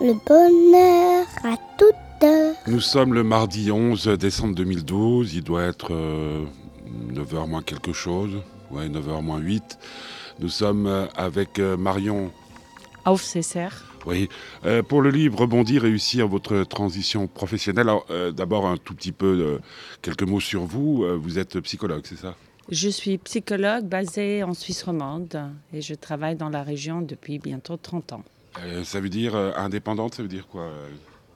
le bonheur à toute heure. Nous sommes le mardi 11 décembre 2012, il doit être 9h moins quelque chose, ouais 9h moins 8. Nous sommes euh, avec euh, Marion Aufsesser. Oui, euh, pour le livre Rebondir, réussir votre transition professionnelle. Alors, euh, D'abord, un tout petit peu, euh, quelques mots sur vous. Euh, vous êtes psychologue, c'est ça? Je suis psychologue basée en Suisse romande et je travaille dans la région depuis bientôt 30 ans. Euh, Ça veut dire euh, indépendante, ça veut dire quoi euh?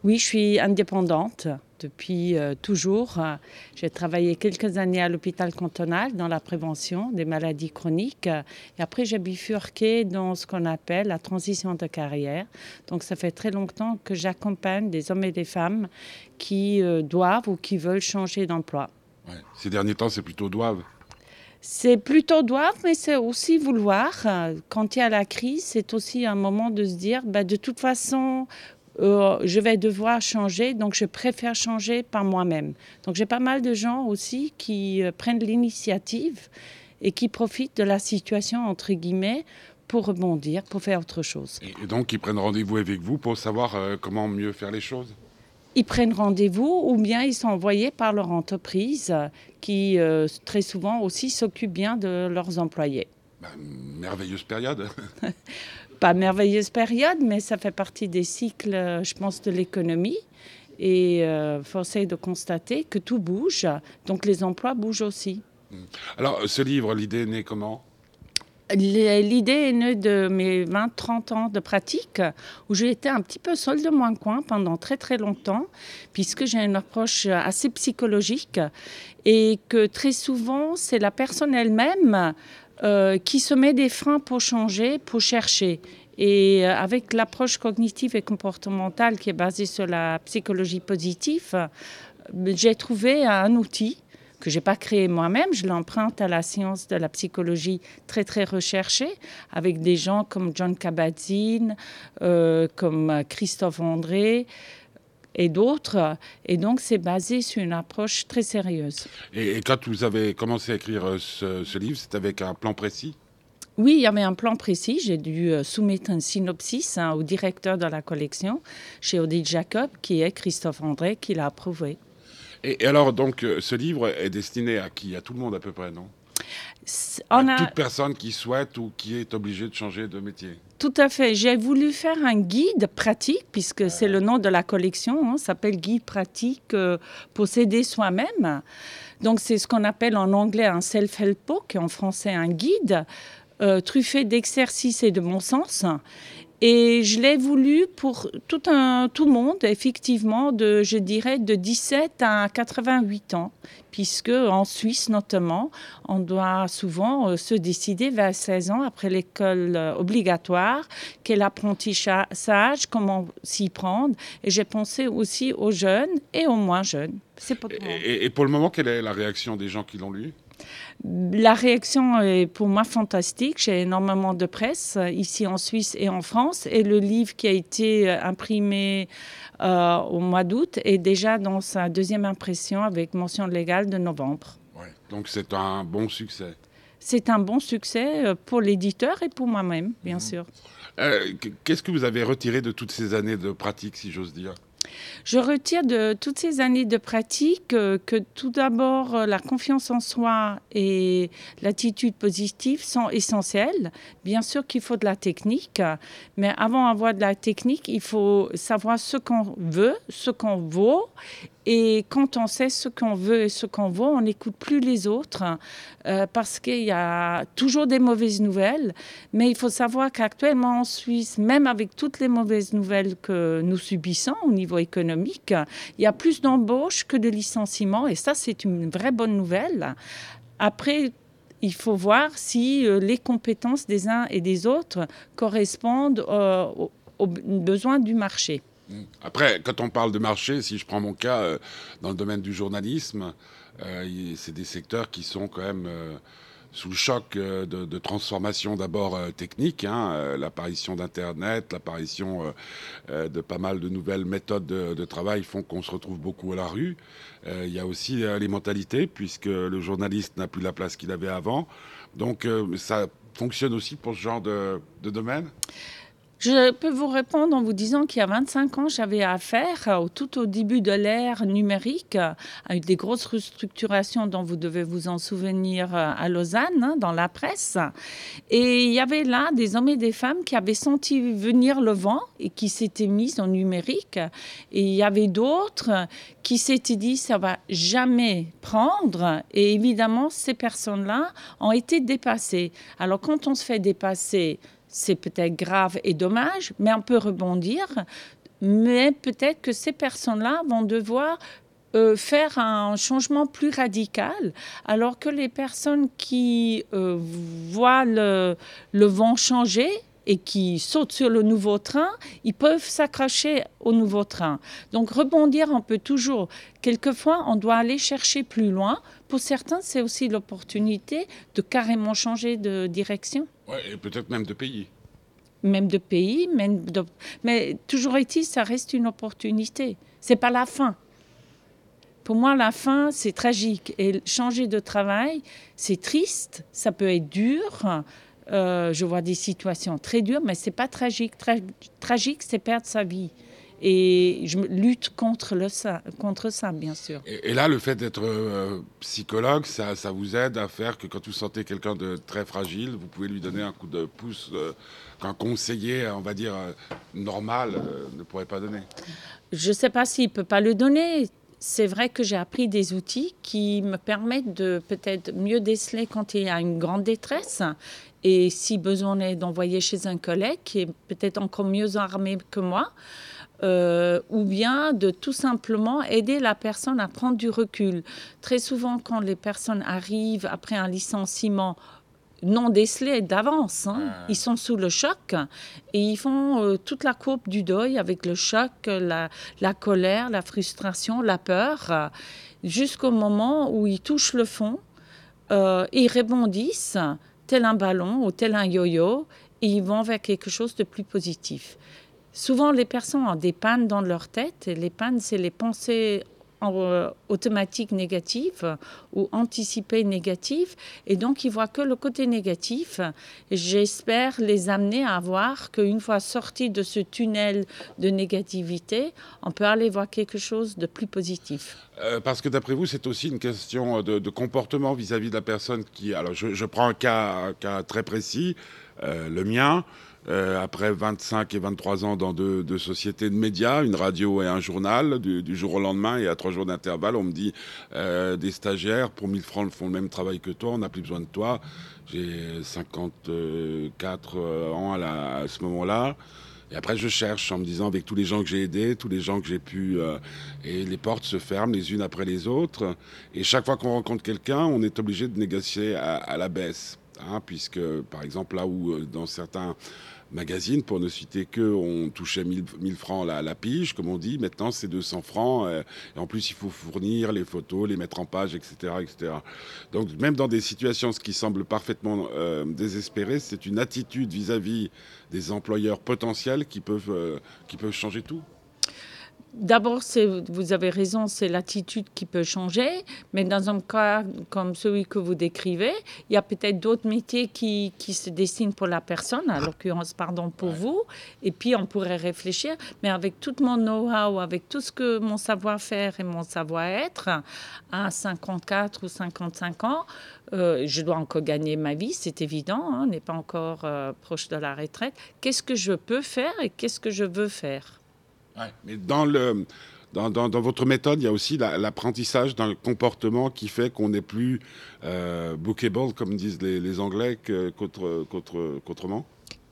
Oui, je suis indépendante depuis euh, toujours. J'ai travaillé quelques années à l'hôpital cantonal dans la prévention des maladies chroniques et après j'ai bifurqué dans ce qu'on appelle la transition de carrière. Donc ça fait très longtemps que j'accompagne des hommes et des femmes qui doivent ou qui veulent changer d'emploi. Ouais. Ces derniers temps, c'est plutôt doivent. C'est plutôt doivent, mais c'est aussi vouloir. Quand il y a la crise, c'est aussi un moment de se dire, bah, de toute façon, euh, je vais devoir changer, donc je préfère changer par moi-même. Donc j'ai pas mal de gens aussi qui euh, prennent l'initiative et qui profitent de la situation, entre guillemets, pour rebondir, pour faire autre chose. Et donc, ils prennent rendez-vous avec vous pour savoir euh, comment mieux faire les choses? Ils prennent rendez-vous ou bien ils sont envoyés par leur entreprise qui euh, très souvent aussi s'occupe bien de leurs employés. Bah, Merveilleuse période. pas merveilleuse période, mais ça fait partie des cycles, euh, je pense, de l'économie. Et euh, force est de constater que tout bouge, donc les emplois bougent aussi. Alors, ce livre, l'idée est née comment? L'idée est née de mes 20-30 ans de pratique, où j'ai été un petit peu seule de mon coin pendant très très longtemps, puisque j'ai une approche assez psychologique, et que très souvent, c'est la personne elle-même euh, qui se met des freins pour changer, pour chercher. Et euh, avec l'approche cognitive et comportementale qui est basée sur la psychologie positive, j'ai trouvé un outil que j'ai pas créé moi-même, je l'emprunte à la science de la psychologie très très recherchée, avec des gens comme John Kabat-Zinn, euh, comme euh, Christophe André et d'autres. Et donc c'est basé sur une approche très sérieuse. et, et quand vous avez commencé à écrire euh, ce, ce livre, c'est avec un plan précis? Oui, il y avait un plan précis. J'ai dû soumettre un synopsis hein, au directeur de la collection chez Odile Jacob, qui est Christophe André, qui l'a approuvé. Et, et alors, donc, euh, ce livre est destiné à qui? À tout le monde à peu près, non? À a... toute personne qui souhaite ou qui est obligée de changer de métier. Tout à fait. J'ai voulu faire un guide pratique, puisque c'est le nom de la collection, hein, s'appelle Guide pratique euh, pour s'aider soi-même. Donc c'est ce qu'on appelle en anglais un self-help book, et en français un guide, euh, truffé d'exercices et de bon sens. Et je l'ai voulu pour tout, un, tout le monde, effectivement, de, je dirais de 17 à 88 ans, puisque en Suisse notamment, on doit souvent euh, se décider vers 16 ans après l'école euh, obligatoire, quel apprentissage, comment s'y prendre. Et j'ai pensé aussi aux jeunes et aux moins jeunes. C'est pas tout le monde. Et, et- et pour le moment, quelle est la réaction des gens qui l'ont lu? La réaction est pour moi fantastique. J'ai énormément de presse euh, ici en Suisse et en France. Et le livre qui a été euh, imprimé euh, au mois d'août est déjà dans sa deuxième impression avec mention légale de novembre. Ouais. Donc, c'est un bon succès. C'est un bon succès pour l'éditeur et pour moi-même, bien sûr. Euh, qu- Qu'est-ce que vous avez retiré de toutes ces années de pratique, si j'ose dire? Je retire de toutes ces années de pratique euh, que tout d'abord, euh, la confiance en soi et l'attitude positive sont essentielles. Bien sûr qu'il faut de la technique, mais avant d'avoir de la technique, il faut savoir ce qu'on veut, ce qu'on vaut. Et quand on sait ce qu'on veut et ce qu'on vaut, on n'écoute plus les autres euh, parce qu'il y a toujours des mauvaises nouvelles. Mais il faut savoir qu'actuellement en Suisse, même avec toutes les mauvaises nouvelles que nous subissons au niveau économique, il y a plus d'embauches que de licenciements. Et ça, c'est une vraie bonne nouvelle. Après, il faut voir si euh, les compétences des uns et des autres correspondent euh, aux besoins du marché. Après, quand on parle de marché, si je prends mon cas, euh, dans le domaine du journalisme, euh, c'est des secteurs qui sont quand même euh, sous le choc de, de transformation d'abord euh, technique, hein, l'apparition d'Internet, l'apparition de pas mal de nouvelles méthodes de, travail font qu'on se retrouve beaucoup à la rue. Il y a aussi les mentalités, puisque le journaliste n'a plus la place qu'il avait avant. Donc ça fonctionne aussi pour ce genre de domaine? Je peux vous répondre en vous disant qu'il y a 25 ans, j'avais affaire, tout au début de l'ère numérique, à des grosses restructurations dont vous devez vous en souvenir à Lausanne, hein, dans la presse. Et il y avait là des hommes et des femmes qui avaient senti venir le vent et qui s'étaient mis en numérique. Et il y avait d'autres qui s'étaient dit ça va jamais prendre. Et évidemment, ces personnes-là ont été dépassées. Alors quand on se fait dépasser, c'est peut-être grave et dommage, mais on peut rebondir. Mais peut-être que ces personnes-là vont devoir euh, faire un changement plus radical, alors que les personnes qui euh, voient le, le, vent changer et qui sautent sur le nouveau train, ils peuvent s'accrocher au nouveau train. Donc rebondir, on peut toujours. Quelquefois, on doit aller chercher plus loin. Pour certains, c'est aussi l'opportunité de carrément changer de direction. Ouais, et peut-être même de pays. Même de pays, même de... mais toujours est-il, ça reste une opportunité. C'est pas la fin. Pour moi, la fin, c'est tragique. Et changer de travail, c'est triste, ça peut être dur. Euh, je vois des situations très dures, mais c'est pas tragique. tragique, c'est perdre sa vie. Et je lutte contre, le, ça, contre ça, bien sûr. Et, là, le fait d'être euh, psychologue, ça, ça, vous aide à faire que quand vous sentez quelqu'un de très fragile, vous pouvez lui donner un coup de pouce euh, qu'un conseiller, on va dire, normal ne pourrait pas donner? Je ne sais pas s'il ne peut pas le donner c'est vrai que j'ai appris des outils qui me permettent de peut-être mieux déceler quand il y a une grande détresse et si besoin est d'envoyer chez un collègue qui est peut-être encore mieux armé que moi. Euh, ou bien de tout simplement aider la personne à prendre du recul. Très souvent, quand les personnes arrivent après un licenciement non décelés d'avance. Hein. Ils sont sous le choc et ils font euh, toute la courbe du deuil avec le choc, la, colère, la frustration, la peur, jusqu'au moment où ils touchent le fond, euh, ils rebondissent tel un ballon ou tel un yo-yo et ils vont vers quelque chose de plus positif. Souvent, les personnes ont des pannes dans leur tête. Et les pannes, c'est les pensées automatique négative ou anticipée négative. Et donc, ils voient que le côté négatif. J'espère les amener à voir qu'une fois sortis de ce tunnel de négativité, on peut aller voir quelque chose de plus positif. Euh, parce que d'après vous, c'est aussi une question de, comportement vis-à-vis de la personne qui... Alors, je, prends un cas, cas très précis, euh, le mien. Euh, après 25 et 23 ans dans deux, sociétés de médias, une radio et un journal, du, jour au lendemain et à trois jours d'intervalle, on me dit euh, des stagiaires pour 1000 francs font le même travail que toi, on n'a plus besoin de toi. J'ai 54 euh, ans à, ce moment-là. Et après, je cherche en me disant, avec tous les gens que j'ai aidés, tous les gens que j'ai pu... et les portes se ferment les unes après les autres. Et chaque fois qu'on rencontre quelqu'un, on est obligé de négocier à, la baisse. Hein, puisque, par exemple, là où dans certains magazine, pour ne citer que, on touchait 1000, francs la, la, pige, comme on dit. Maintenant, c'est 200 francs. Euh, en plus, il faut fournir les photos, les mettre en page, etc. Donc, même dans des situations ce qui semble parfaitement euh, désespéré, c'est une attitude vis-à-vis des employeurs potentiels qui peuvent, euh, qui peuvent changer tout. D'abord, vous avez raison, c'est l'attitude qui peut changer, mais dans un cas comme celui que vous décrivez, il y a peut-être d'autres métiers qui, qui, se dessinent pour la personne, en l'occurrence, pardon, pour vous, et puis on pourrait réfléchir, mais avec tout mon know-how, avec tout ce que mon savoir-faire et mon savoir-être, à 54 ou 55 ans, euh, je dois encore gagner ma vie, c'est évident, hein, on n'est pas encore euh, proche de la retraite. Qu'est-ce que je peux faire et qu'est-ce que je veux faire? Mais dans, le, dans, votre méthode, il y a aussi l'apprentissage d'un comportement qui fait qu'on n'est plus euh, bookable, comme disent les, les Anglais, qu'autrement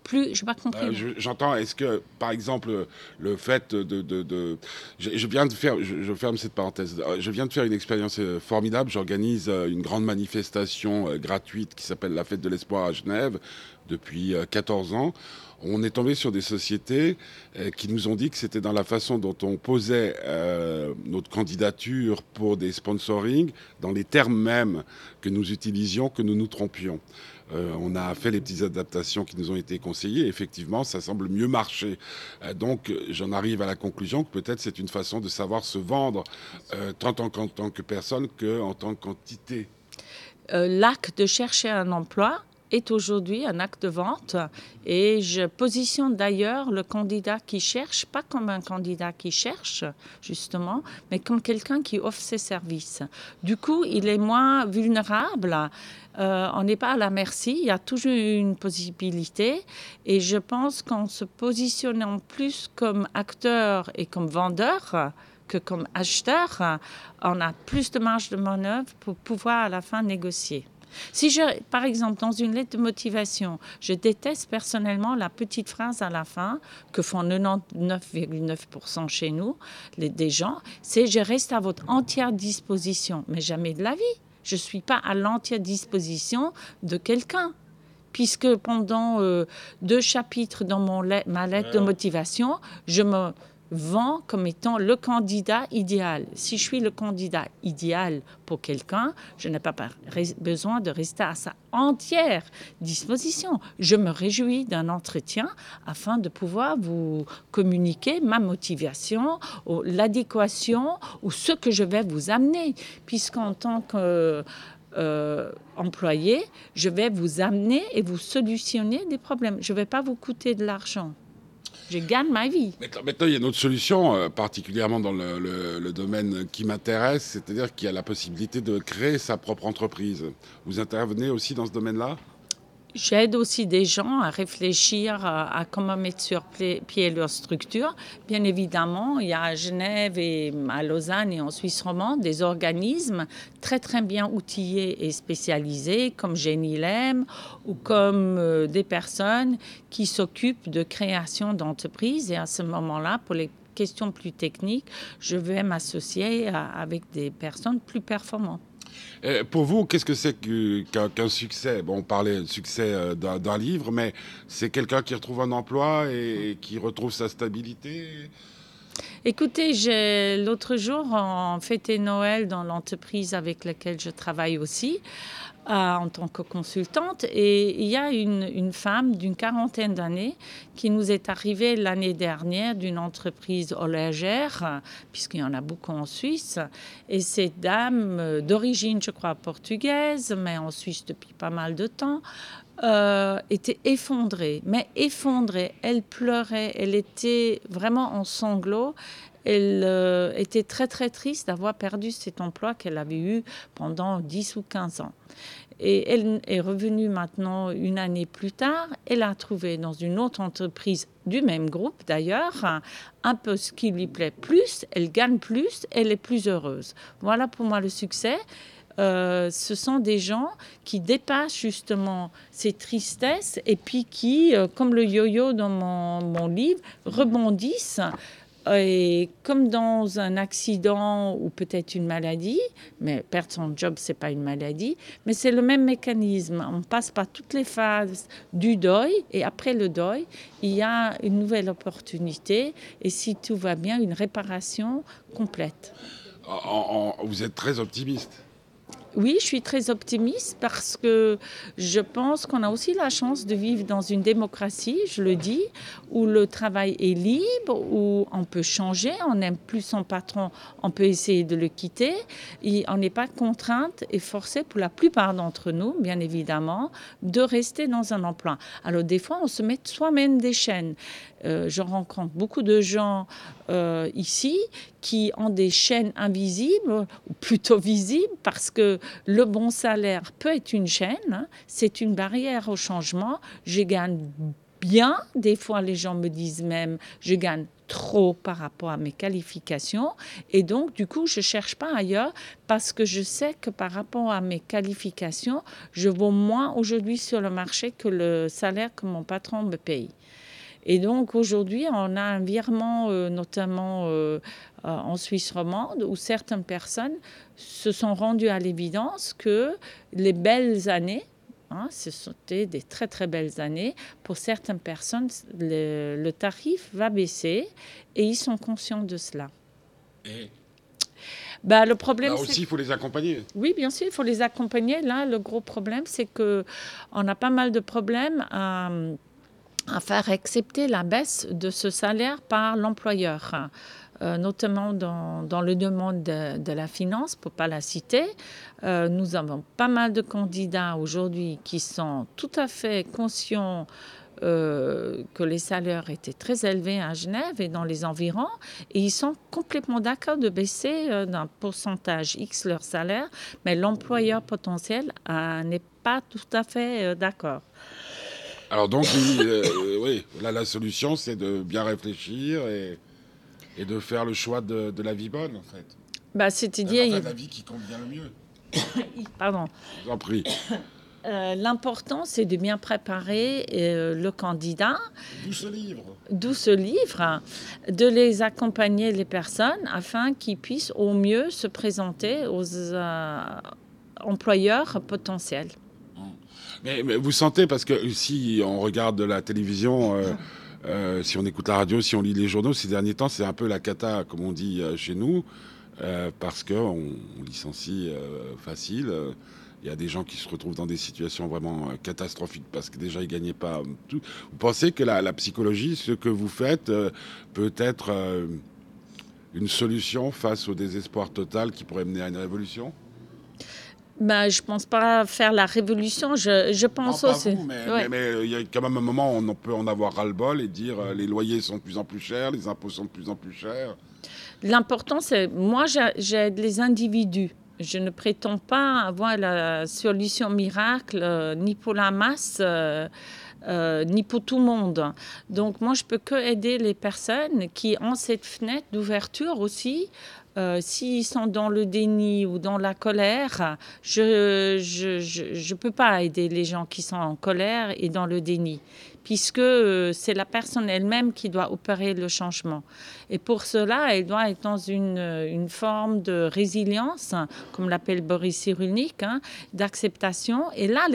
plus, je pas compris. Euh, j'entends, est-ce que, par exemple, le fait de... de, je, viens de faire, je, ferme cette parenthèse, je viens de faire une expérience euh, formidable, j'organise euh, une grande manifestation gratuite qui s'appelle la Fête de l'Espoir à Genève depuis 14 ans on est tombé sur des sociétés euh, qui nous ont dit que c'était dans la façon dont on posait euh, notre candidature pour des sponsoring, dans les termes mêmes que nous utilisions, que nous nous trompions. Euh, on a fait les petites adaptations qui nous ont été conseillées. effectivement, ça semble mieux marcher. donc, j'en arrive à la conclusion que peut-être c'est une façon de savoir se vendre, tant en, tant que personne qu'en tant qu'entité. L'acte de chercher un emploi est aujourd'hui un acte de vente et je positionne d'ailleurs le candidat qui cherche, pas comme un candidat qui cherche justement, mais comme quelqu'un qui offre ses services. Du coup, il est moins vulnérable. Euh, on n'est pas à la merci, il y a toujours une possibilité et je pense qu'en se positionnant plus comme acteur et comme vendeur, que comme acheteur, on a plus de marge de manœuvre pour pouvoir à la fin négocier. Si je, par exemple, dans une lettre de motivation, je déteste personnellement la petite phrase à la fin que font 99,9% chez nous, les, des gens, c'est je reste à votre entière disposition, mais jamais de la vie. Je ne suis pas à l'entière disposition de quelqu'un puisque pendant euh, deux chapitres dans mon ma lettre de motivation, je me vend comme étant le candidat idéal. Si je suis le candidat idéal pour quelqu'un, je n'ai pas besoin de rester à sa entière disposition. Je me réjouis d'un entretien afin de pouvoir vous communiquer ma motivation, l'adéquation ou ce que je vais vous amener, puisqu'en tant que euh, employé, je vais vous amener et vous solutionner des problèmes. Je ne vais pas vous coûter de l'argent je gagne ma vie. Maintenant, il y a une autre solution, euh, particulièrement dans le, domaine qui m'intéresse, c'est-à-dire qu'il y a la possibilité de créer sa propre entreprise. Vous intervenez aussi dans ce domaine-là? J'aide aussi des gens à réfléchir à, comment mettre sur pied leur structure. Bien évidemment, il y a à Genève et à Lausanne et en Suisse romande des organismes très très bien outillés et spécialisés comme Genilem ou comme euh, des personnes qui s'occupent de création d'entreprises. Et à ce moment-là, pour les questions plus techniques, je vais m'associer avec des personnes plus performantes. Euh, pour vous, qu'est-ce que c'est qu'un succès? Bon, on parlait de succès euh, d'un livre, mais c'est quelqu'un qui retrouve un emploi et qui retrouve sa stabilité? Écoutez, l'autre jour, on fêtait Noël dans l'entreprise avec laquelle je travaille aussi en tant que consultante. Et il y a une, femme d'une quarantaine d'années qui nous est arrivée l'année dernière d'une entreprise horlogère, puisqu'il y en a beaucoup en Suisse. Et cette dame, euh, d'origine, je crois, portugaise, mais en Suisse depuis pas mal de temps, euh, était effondrée, mais effondrée. Elle pleurait, elle était vraiment en sanglots. Elle euh, était très très triste d'avoir perdu cet emploi qu'elle avait eu pendant 10 ou 15 ans. Et elle est revenue maintenant une année plus tard. Elle a trouvé dans une autre entreprise du même groupe d'ailleurs un peu ce qui lui plaît plus. Elle gagne plus, elle est plus heureuse. Voilà pour moi le succès. Euh, ce sont des gens qui dépassent justement ces tristesses et puis qui, euh, comme le yo-yo dans mon, mon livre, rebondissent et comme dans un accident ou peut-être une maladie, mais perdre son job, c'est pas une maladie, mais c'est le même mécanisme. On passe par toutes les phases du deuil et après le deuil, il y a une nouvelle opportunité et si tout va bien, une réparation complète. vous êtes très optimiste. Oui, je suis très optimiste parce que je pense qu'on a aussi la chance de vivre dans une démocratie, je le dis, où le travail est libre, où on peut changer, on n'aime plus son patron, on peut essayer de le quitter. On n'est pas contrainte et forcé pour la plupart d'entre nous, bien évidemment, de rester dans un emploi. Alors des fois, on se met soi-même des chaînes. Euh, je rencontre beaucoup de gens euh, ici qui ont des chaînes invisibles, ou plutôt visibles, parce que le bon salaire peut être une chaîne, hein. c'est une barrière au changement. Je gagne bien, des fois les gens me disent même, je gagne trop par rapport à mes qualifications. Et donc, du coup, je cherche pas ailleurs parce que je sais que par rapport à mes qualifications, je vaux moins aujourd'hui sur le marché que le salaire que mon patron me paye. Et donc aujourd'hui, on a un virement, euh, notamment euh, euh, en Suisse romande, où certaines personnes se sont rendues à l'évidence que les belles années, hein, ce sont des très très belles années, pour certaines personnes, le, tarif va baisser et ils sont conscients de cela. Et bah, le problème, Là aussi, il faut les accompagner. Oui, bien sûr, il faut les accompagner. Là, le gros problème, c'est que on a pas mal de problèmes à faire accepter la baisse de ce salaire par l'employeur. euh, notamment dans, dans, le domaine de, la finance, pour ne pas la citer. Euh, nous avons pas mal de candidats aujourd'hui qui sont tout à fait conscients euh, que les salaires étaient très élevés à Genève et dans les environs, et ils sont complètement d'accord de baisser d'un pourcentage X leur salaire, mais l'employeur potentiel n'est pas tout à fait d'accord. Alors donc, oui, euh, oui, là la solution c'est de bien réfléchir et, et, de faire le choix de, de la vie bonne en fait. Bah, C'est-à-dire... Fait, la vie qui convient le mieux. Pardon. Je vous en prie. Euh, L'important, c'est de bien préparer euh, le candidat. D'où ce livre D'où ce livre, de les accompagner les personnes afin qu'ils puissent au mieux se présenter aux euh, employeurs potentiels. Mais, vous sentez, parce que si on regarde la télévision, euh, euh, si on écoute la radio, si on lit les journaux, ces derniers temps, c'est un peu la cata, comme on dit euh, chez nous, parce qu'on on licencie facile. Il y a des gens qui se retrouvent dans des situations vraiment catastrophiques parce que déjà ils gagnaient pas tout. Vous pensez que la psychologie, ce que vous faites, peut être une solution face au désespoir total qui pourrait mener à une révolution? Ben, je pense pas faire la révolution. Je, je pense non, aussi. Vous, mais, ouais. mais, mais, il y a quand même un moment où on peut en avoir ras-le-bol et dire euh, les loyers sont de plus en plus chers, les impôts sont de plus en plus chers. L'important, c'est moi, j'aide les individus. Je ne prétends pas avoir la solution miracle, euh, ni pour la masse. Euh, euh, ni pour tout le monde. Donc moi, je peux que aider les personnes qui ont cette fenêtre d'ouverture aussi. Euh, S'ils sont dans le déni ou dans la colère, je ne je, je, je peux pas aider les gens qui sont en colère et dans le déni, puisque euh, c'est la personne elle-même qui doit opérer le changement. Et pour cela, elle doit être dans une, une forme de résilience, comme l'appelle Boris Cyrulnik, hein, d'acceptation. Et là,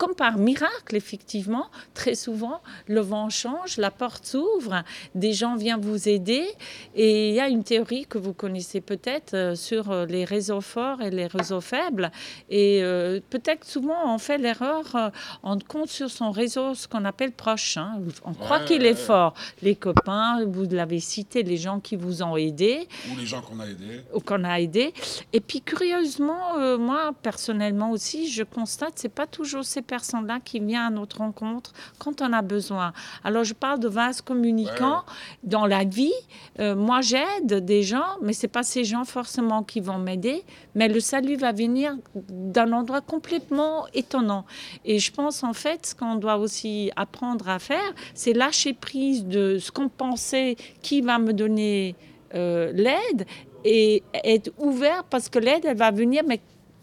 comme par miracle, effectivement, très souvent, le vent change, la porte s'ouvre, des gens viennent vous aider. Et il y a une théorie que vous connaissez peut-être euh, sur les réseaux forts et les réseaux faibles. Et euh, peut-être souvent, on fait l'erreur, euh, on compte sur son réseau, ce qu'on appelle proche. Hein. On croit ouais, qu'il ouais, est fort. Les copains, vous l'avez cité, les gens qui vous ont aidé. Ou les gens qu'on a aidés. Ou qu'on a aidés. Et puis, curieusement, euh, moi, personnellement aussi, je constate, c'est pas toujours ces personnes-là qui viennent à notre rencontre quand on a besoin. Alors, je parle de vases communicants ouais. dans la vie. Euh, moi, j'aide des gens, mais c'est pas ces gens forcément qui vont m'aider, mais le salut va venir d'un endroit complètement étonnant. Et je pense, en fait, ce qu'on doit aussi apprendre à faire, c'est lâcher prise de ce qu'on pensait qui va me donner euh, l'aide et être ouvert parce que l'aide, elle va venir, mais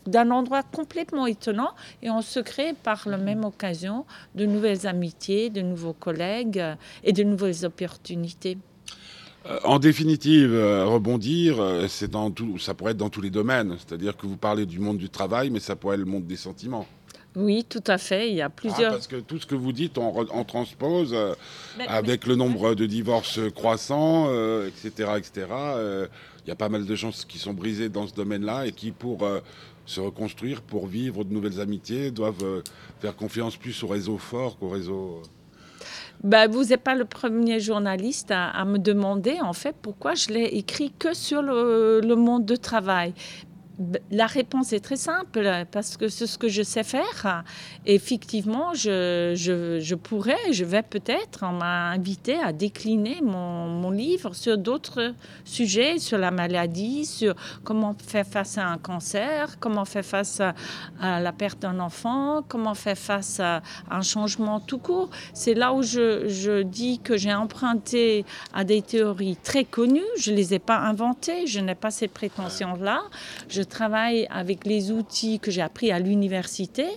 d'un endroit complètement étonnant et on se crée par la même occasion de nouvelles amitiés, de nouveaux collègues et de nouvelles opportunités. Euh, En définitive, euh, rebondir, euh, c'est dans tout, ça pourrait être dans tous les domaines. C'est-à-dire que vous parlez du monde du travail, mais ça pourrait être le monde des sentiments. Oui, tout à fait. Il y a plusieurs. Ah, parce que tout ce que vous dites, on, on transpose euh, mais, avec mais... le nombre de divorces croissants, euh, etc., etc. Euh, il y a pas mal de gens qui sont brisés dans ce domaine-là et qui, pour se reconstruire, pour vivre de nouvelles amitiés, doivent euh, faire confiance plus au réseau fort qu'au réseau. Ben, vous n'êtes pas le premier journaliste à, à, me demander en fait pourquoi je l'ai écrit que sur le, le monde de travail la réponse est très simple parce que c'est ce que je sais faire. Effectivement, je, je, pourrais, je vais peut-être, on m'a invité à décliner mon, mon livre sur d'autres sujets, sur la maladie, sur comment faire face à un cancer, comment faire face à, la perte d'un enfant, comment faire face à, un changement tout court. C'est là où je, je dis que j'ai emprunté à des théories très connues. Je ne les ai pas inventées, je n'ai pas cette prétention-là. Je travaille avec les outils que j'ai appris à l'université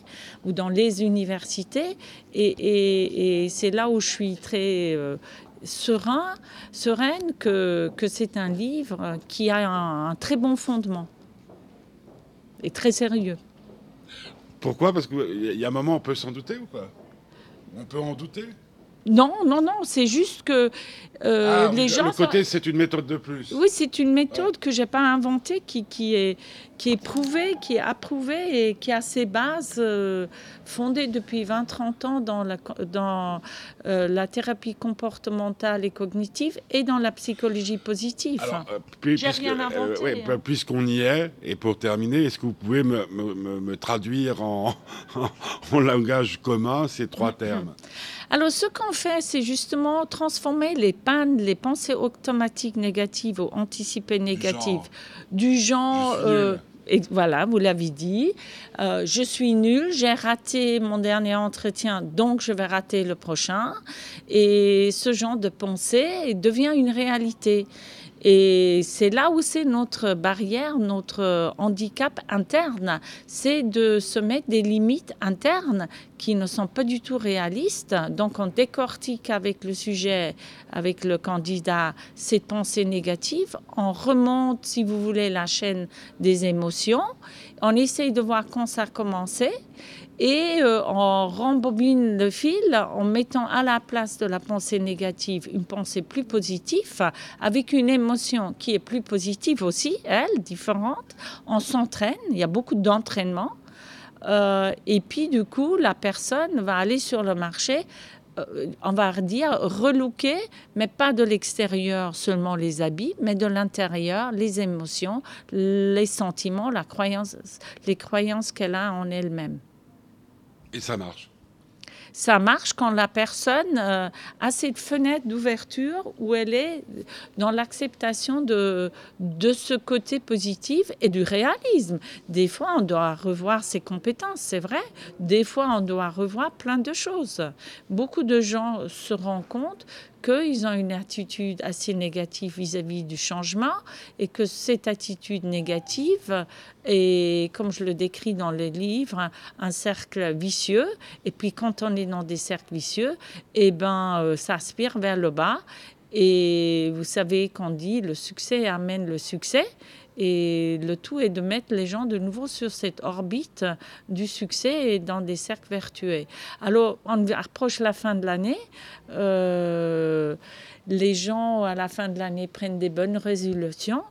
ou dans les universités. Et, c'est là où je suis très euh, serein, sereine que, que c'est un livre qui a un, un, très bon fondement et très sérieux. Pourquoi? Parce qu'il y a un moment on peut s'en douter ou pas? On peut en douter? Non, non, non, c'est juste que euh, Ah, les gens. le côté, c'est une méthode de plus. Oui, c'est une méthode que j'ai pas inventée, qui, qui, est, qui est prouvée, qui est approuvée et qui a ses bases euh, fondées depuis 20-30 ans dans, la, dans euh, la thérapie comportementale et cognitive et dans la psychologie positive. Alors, puis- J'ai puisque, rien inventé, ouais, hein. puisqu'on y est, et pour terminer, est-ce que vous pouvez me, me- me- me traduire en, en langage commun ces trois termes? Alors, ce qu'on fait, c'est justement transformer les pannes, les pensées automatiques négatives ou anticipées négatives genre. du genre. Euh, et voilà, vous l'avez dit. Euh, je suis nul, j'ai raté mon dernier entretien, donc je vais rater le prochain. Et ce genre de pensée devient une réalité. Et c'est là où c'est notre barrière, notre handicap interne, c'est de se mettre des limites internes qui ne sont pas du tout réalistes. Donc on décortique avec le sujet, avec le candidat, ces pensées négatives, on remonte, si vous voulez, la chaîne des émotions, on essaye de voir quand ça a commencé et euh, on rembobine le fil en mettant à la place de la pensée négative une pensée plus positive, avec une émotion qui est plus positive aussi, elle, différente. On s'entraîne, il y a beaucoup d'entraînement. Euh, et puis, du coup, la personne va aller sur le marché, euh, on va dire, relooker, mais pas de l'extérieur seulement les habits, mais de l'intérieur, les émotions, les sentiments, la croyance, les croyances qu'elle a en elle-même. Et ça marche. Ça marche quand la personne euh, a cette fenêtre d'ouverture où elle est dans l'acceptation de, de ce côté positif et du réalisme. Des fois, on doit revoir ses compétences, c'est vrai. Des fois, on doit revoir plein de choses. Beaucoup de gens se rendent compte qu'ils ont une attitude assez négative vis-à-vis du changement et que cette attitude négative est, comme je le décris dans le livre, un cercle vicieux. Et puis quand on est dans des cercles vicieux, eh ben, euh, ça aspire vers le bas. Et vous savez qu'on dit le succès amène le succès. Et le tout est de mettre les gens de nouveau sur cette orbite du succès et dans des cercles vertueux. Alors, on approche la fin de l'année. Euh, les gens, à la fin de l'année, prennent des bonnes résolutions.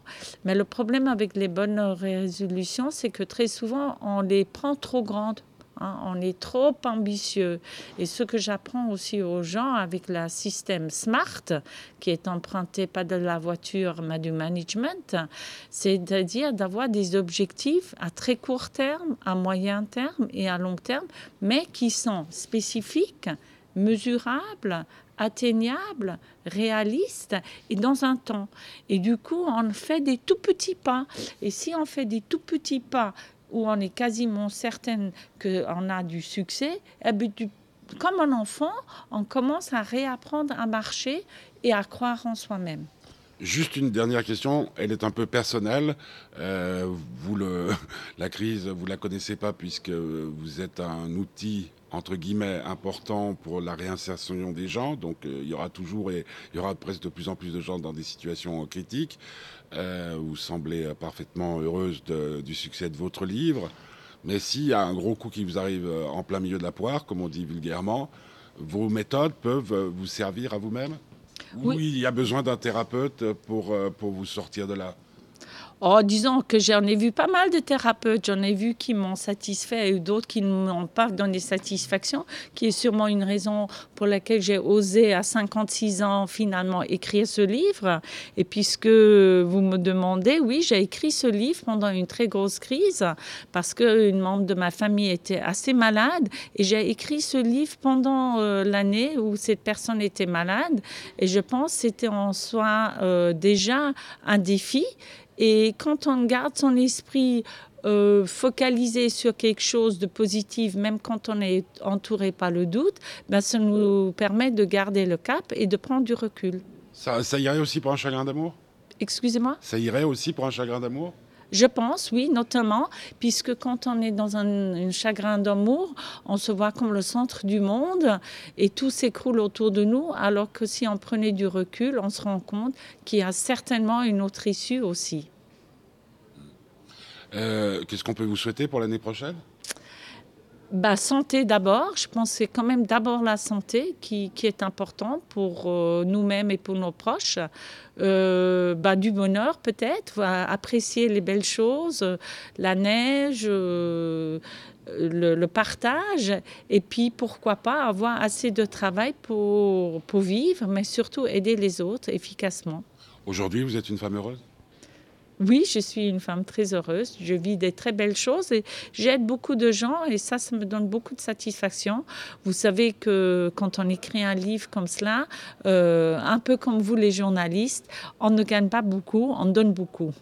Mais le problème avec les bonnes résolutions, c'est que très souvent, on les prend trop grandes. Hein. on est trop ambitieux. Et ce que j'apprends aussi aux gens avec le système SMART, qui est emprunté pas de la voiture, mais du management, c'est-à-dire d'avoir des objectifs à très court terme, à moyen terme et à long terme, mais qui sont spécifiques, mesurables, atteignables, réalistes et dans un temps. Et du coup, on fait des tout petits pas. Et si on fait des tout petits pas où on est quasiment certaine qu'on a du succès, eh bien, du- comme un enfant, on commence à réapprendre à marcher et à croire en soi-même. Juste une dernière question, elle est un peu personnelle. Euh, vous la crise, vous la connaissez pas puisque vous êtes un outil entre guillemets important pour la réinsertion des gens. Donc euh, il y aura toujours et il y aura presque de plus en plus de gens dans des situations critiques. Euh, vous semblez euh, parfaitement heureuse de- du succès de votre livre. Mais s'il y a un gros coup qui vous arrive euh, en plein milieu de la poire, comme on dit vulgairement, vos méthodes peuvent vous servir à vous-même? Oui. Oui, il y a besoin d'un thérapeute pour, pour vous sortir de là? Oh, disons que j'en ai vu pas mal de thérapeutes. J'en ai vu qui m'ont satisfait et d'autres qui ne m'ont pas donné satisfaction, qui est sûrement une raison pour laquelle j'ai osé à 56 ans finalement écrire ce livre. Et puisque vous me demandez, oui, j'ai écrit ce livre pendant une très grosse crise parce qu'une membre de ma famille était assez malade et j'ai écrit ce livre pendant euh, l'année où cette personne était malade. Et je pense que c'était en soi euh, déjà un défi. Et quand on garde son esprit euh, focalisé sur quelque chose de positif, même quand on est entouré par le doute, ben, ça nous permet de garder le cap et de prendre du recul. Ça, ça irait aussi pour un chagrin d'amour? Excusez-moi? Ça irait aussi pour un chagrin d'amour? Je pense, oui, notamment, puisque quand on est dans un, chagrin d'amour, on se voit comme le centre du monde et tout s'écroule autour de nous, alors que si on prenait du recul, on se rend compte qu'il y a certainement une autre issue aussi. Euh, Qu'est-ce qu'on peut vous souhaiter pour l'année prochaine? Bah, santé d'abord. Je pense que c'est quand même d'abord la santé qui, qui est important pour euh, nous-mêmes et pour nos proches. Euh, bah, du bonheur peut-être, apprécier les belles choses, la neige, euh, le, le, partage, et puis pourquoi pas avoir assez de travail pour, pour vivre, mais surtout aider les autres efficacement. Aujourd'hui, vous êtes une femme heureuse? Oui, je suis une femme très heureuse. Je vis des très belles choses et j'aide beaucoup de gens et ça, ça me donne beaucoup de satisfaction. Vous savez que quand on écrit un livre comme cela, euh, un peu comme vous les journalistes, on ne gagne pas beaucoup, on donne beaucoup.